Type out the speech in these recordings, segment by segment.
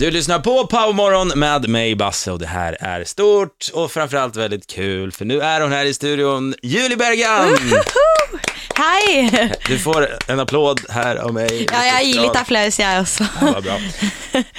Du lyssnar på Powermorgon med mig, Basse, och det här är stort och framförallt väldigt kul, för nu är hon här i studion, Julie Bergan! Hej! Du får en applåd här av mig. Ja, jeg gir litt applaus, jeg også. Ja, vad bra.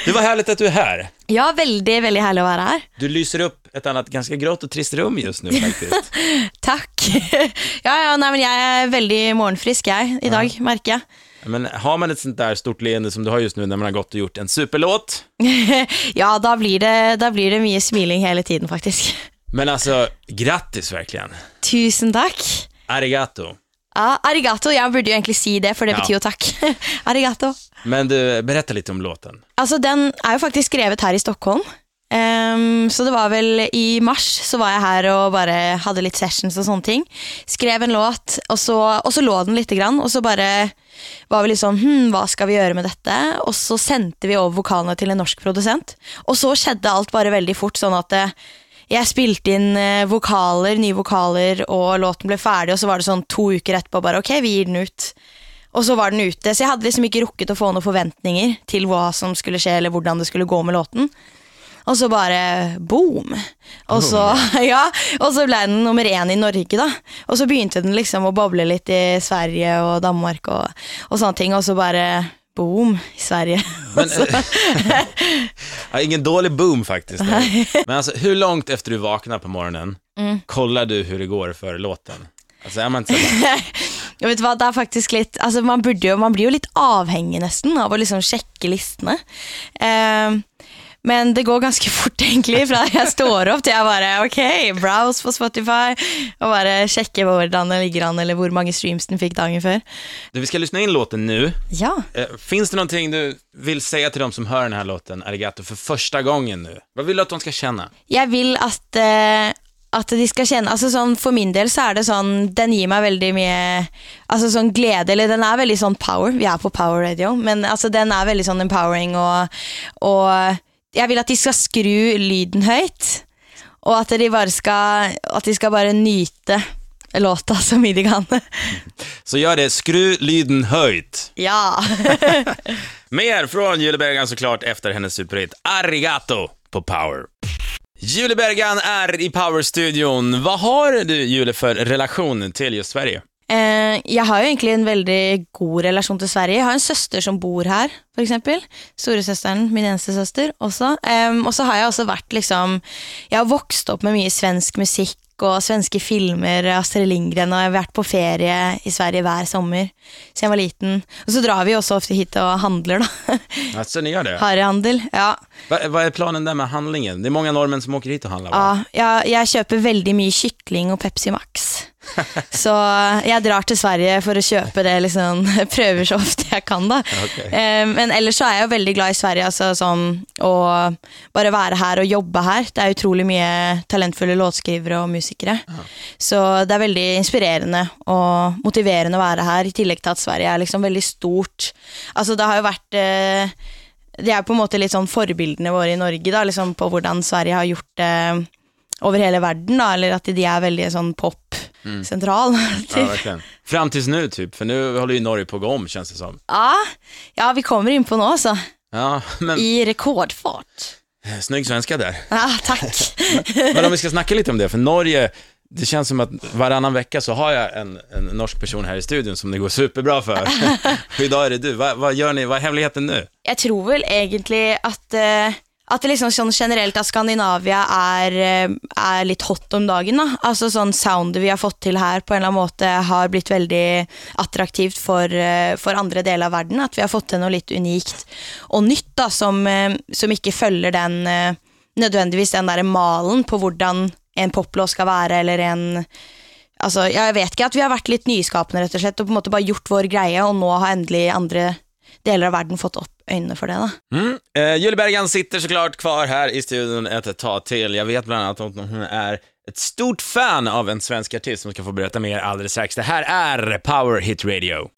Det var härligt att du är här. Ja, veldig, veldig herlig å være her. Du lyser upp ett annat ganska grått och trist rum just nu faktiskt. Takk. Ja, ja, nei, men jeg er veldig morgenfrisk, jeg, i dag, merker jeg. Men har man ett sånt där stort leende som du har just nu när man har gått och gjort en superlåt, Ja, da blir, det, da blir det mye smiling hele tiden, faktisk. men alltså, grattis verkligen. Tusen takk. Arigato. Ja, arigato. Jeg burde jo egentlig si det, for det Ja. betyr jo takk. arigato. Men du, berätta lite om låten. Altså, den er jo faktisk skrevet her i Stockholm. Um, så det var vel i mars så var jeg her og bare hadde litt sessions og sånne ting. Skrev en låt, og så, og så lå den lite grann, og så bare var vi liksom, litt sånn hm, hva skal vi gjøre med dette? Og så sendte vi over vokalene til en norsk produsent. Og så skjedde alt bare veldig fort, sånn at eh, det, jeg spilte inn eh, vokaler, nye vokaler, og låten ble ferdig, og så var det sånn to uker etterpå bare ok, vi gir den ut. Og så var den ute, så jeg hadde liksom ikke rukket å få noen forventninger til hva som skulle skje, eller hvordan det skulle gå med låten. Og så bare boom. Og så, ja, og så ble den nummer én i Norge, da. Og så begynte den liksom å boble litt i Sverige og Danmark og, og sånne ting, og så bare boom i Sverige. Men, ja, ingen dålig boom faktiskt. Men alltså, hur långt efter du vaknar på morgonen kollar du hur det går för låten? Alltså, är man inte Jeg vet hva, det er faktisk litt altså man, burde jo, man blir jo litt avhengig nesten av å liksom sjekke listene. Eh, men det går ganske fort, egentlig, fra jeg står opp til jeg bare ok, browse på Spotify, og bare sjekke hvordan det ligger an, eller hvor mange streams den fikk dagen før. du, vi ska lyssna in låten nu. Ja. Eh, Finns det någonting du vill säga till dem som hör den här låten, Arigato, för första gången nu? Vad vill du att de ska känna? Jeg vil at, eh, at de skal kjenne altså sånn, For min del så er det sånn Den gir meg veldig mye altså sånn glede, eller den er veldig sånn power. Vi er på power radio, men altså, den er veldig sånn empowering, og, og jeg vil at de skal skru lyden høyt. Og at de bare skal At de skal bare nyte låta så mye de kan. Så gör det, skru lyden höjt. ja. Mer från Julie Bergan såklart efter hennes superhit Arigato på Power. Julie Bergan är i Power-studion. Vad har du, Julie, för relation till just Sverige? Eh, jeg har jo egentlig en veldig god relasjon til Sverige. Jeg har en søster som bor her, eksempel. Storesøsteren, min eneste søster, også. Em, og så har jeg også vært liksom Jeg har vokst opp med mye svensk musikk og svenske filmer, Astrid Lindgren, og jeg har vært på ferie i Sverige hver sommer siden jeg var liten. Og så drar vi også ofte hit og handler, da. Alltså, ni gör det? Harryhandel. Ja. Va- Vad är planen där med handlingen? Det är många norrmän som åker hit och handlar, va? Ja, jeg, jeg kjøper veldig mye kykling og Pepsi Max. Så jeg drar til Sverige for å kjøpe det, liksom, prøver så ofte jeg kan da. Ok. Eh, Men ellers så er jeg jo veldig glad i Sverige, altså sånn å bare være her og jobbe her. Det er utrolig mye talentfulle låtskrivere og musikere. Så det er veldig inspirerende og motiverende å være her, i tillegg til at Sverige er liksom veldig stort. Altså det har jo vært eh, De er på en måte litt sånn forbildene våre i Norge, da, liksom på hvordan Sverige har gjort det over hele verden, da, eller at de er veldig sånn pop-sentral. Ja, verkligen. Fram tills nu, typ, för nu håller ju Norge på att gå om, känns det som. Ja, ja, vi kommer in på nå, altså. Ja, men I rekordfart. snygg svenska där. Ja, takk. Men om vi ska snacka lite om det, för Norge, det känns som att varannan vecka så har jag en, en norsk person här i studion som det går superbra för. Idag är det du. Vad, vad gör ni? Vad är hemligheten nu? Jeg tror vel egentlig at eh, at det liksom sånn generelt at Skandinavia er, er eh, litt hot om dagen. da. Altså sånn Soundet vi har fått til her på en eller annen måte har blitt veldig attraktivt for, eh, for andre deler av verden. At vi har fått til noe litt unikt og nytt da, som, eh, som ikke følger den nødvendigvis den der malen på hvordan en poplåt skal være, eller en Altså, jeg vet ikke at vi har vært litt nyskapende, rett og slett, og på en måte bare gjort vår greie, og nå har endelig andre deler av världen fått upp ögonen för det. Då. Mm. Eh, Julie Bergan sitter såklart kvar här i studion ett tag till. Jag vet bland annat att hon är ett stort fan av en svensk artist som ska få berätta mer alldeles strax. Det här är Power Hit Radio.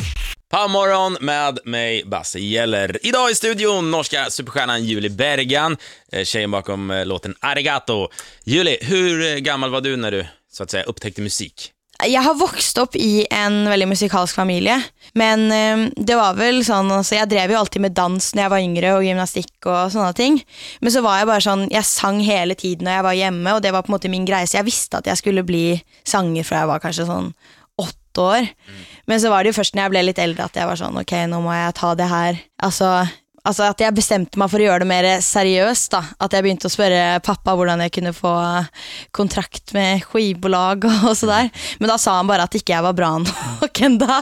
Powermorgon med mig, Basse Gäller. Idag i studion norska superstjärnan Julie Bergan, eh, tjejen bakom eh, låten Arigato. Julie, hur gammal var du när du så att säga upptäckte musik? Jeg har vokst opp i en veldig musikalsk familie. Men eh, det var vel sånn altså, Jeg drev jo alltid med dans når jeg var yngre, og gymnastikk og sånne ting. Men så var jeg bare sånn Jeg sang hele tiden når jeg var hjemme, og det var på en måte min greie. Så jeg visste at jeg skulle bli sanger fra jeg var kanskje sånn åtte år. Men så var det jo først når jeg ble litt eldre at jeg var sånn Ok, nå må jeg ta det her. Altså Altså At jeg bestemte meg for å gjøre det mer seriøst. da At jeg begynte å spørre pappa hvordan jeg kunne få kontrakt med skivbolag og så der. Men da sa han bare at ikke jeg var bra nok enda.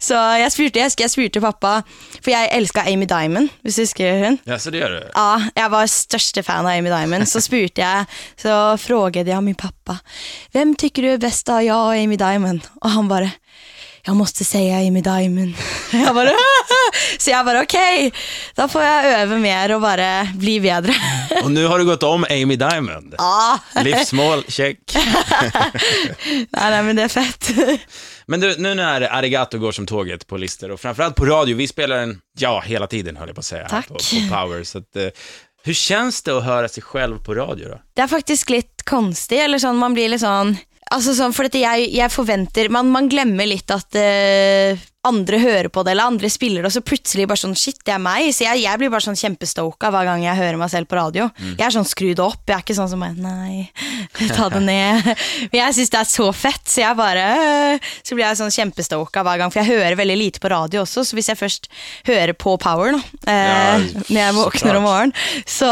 Så jeg spurte, jeg, jeg spurte pappa, for jeg elska Amy Diamond, hvis du husker hun. Ja, så det gjør du? Ja, jeg var største fan av Amy Diamond. Så spurte jeg, så frågade jeg min pappa Hvem tykker du er best av jeg og Amy Diamond? Og han bare jeg måste säga Amy Diamond. Jag bara, så jag bara okej, okay, då får jag öva mer och bara bli bättre. Och nu har du gått om Amy Diamond. Ja. Livsmål, check. nej, nej, men det är fett. Men du, nu när Arigato går som tåget på listor och framförallt på radio, vi spelar den, ja, hela tiden höll jag på att säga, Tack. På, på Power. Så att, eh, hur känns det att höra sig själv på radio då? Det er faktisk litt konstig, eller sånn, man blir litt sånn Altså sånn, for jeg, jeg, forventer man, man, glemmer litt at uh, andre hører på det, eller andre spiller det, og så plutselig bare sånn Shit, det er meg. Så jeg, jeg blir bare sånn kjempestoka hver gang jeg hører meg selv på radio. Mm. Jeg er sånn skrudd opp. Jeg er ikke sånn som bare Nei, ta det ned. Men jeg syns det er så fett, så jeg bare Så blir jeg sånn kjempestoka hver gang. For jeg hører veldig lite på radio også, så hvis jeg først hører på Power nå, eh, ja, når jeg våkner om morgenen, så,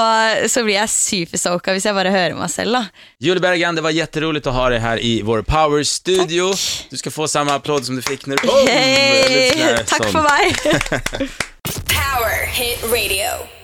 så blir jeg superstoka hvis jeg bare hører meg selv, da. Julie Bergan, det var jätteroligt att ha dig här i vår Power-studio. Du ska få samma applåd som du fick när du... Oh! Takk for meg. Power Hit Radio.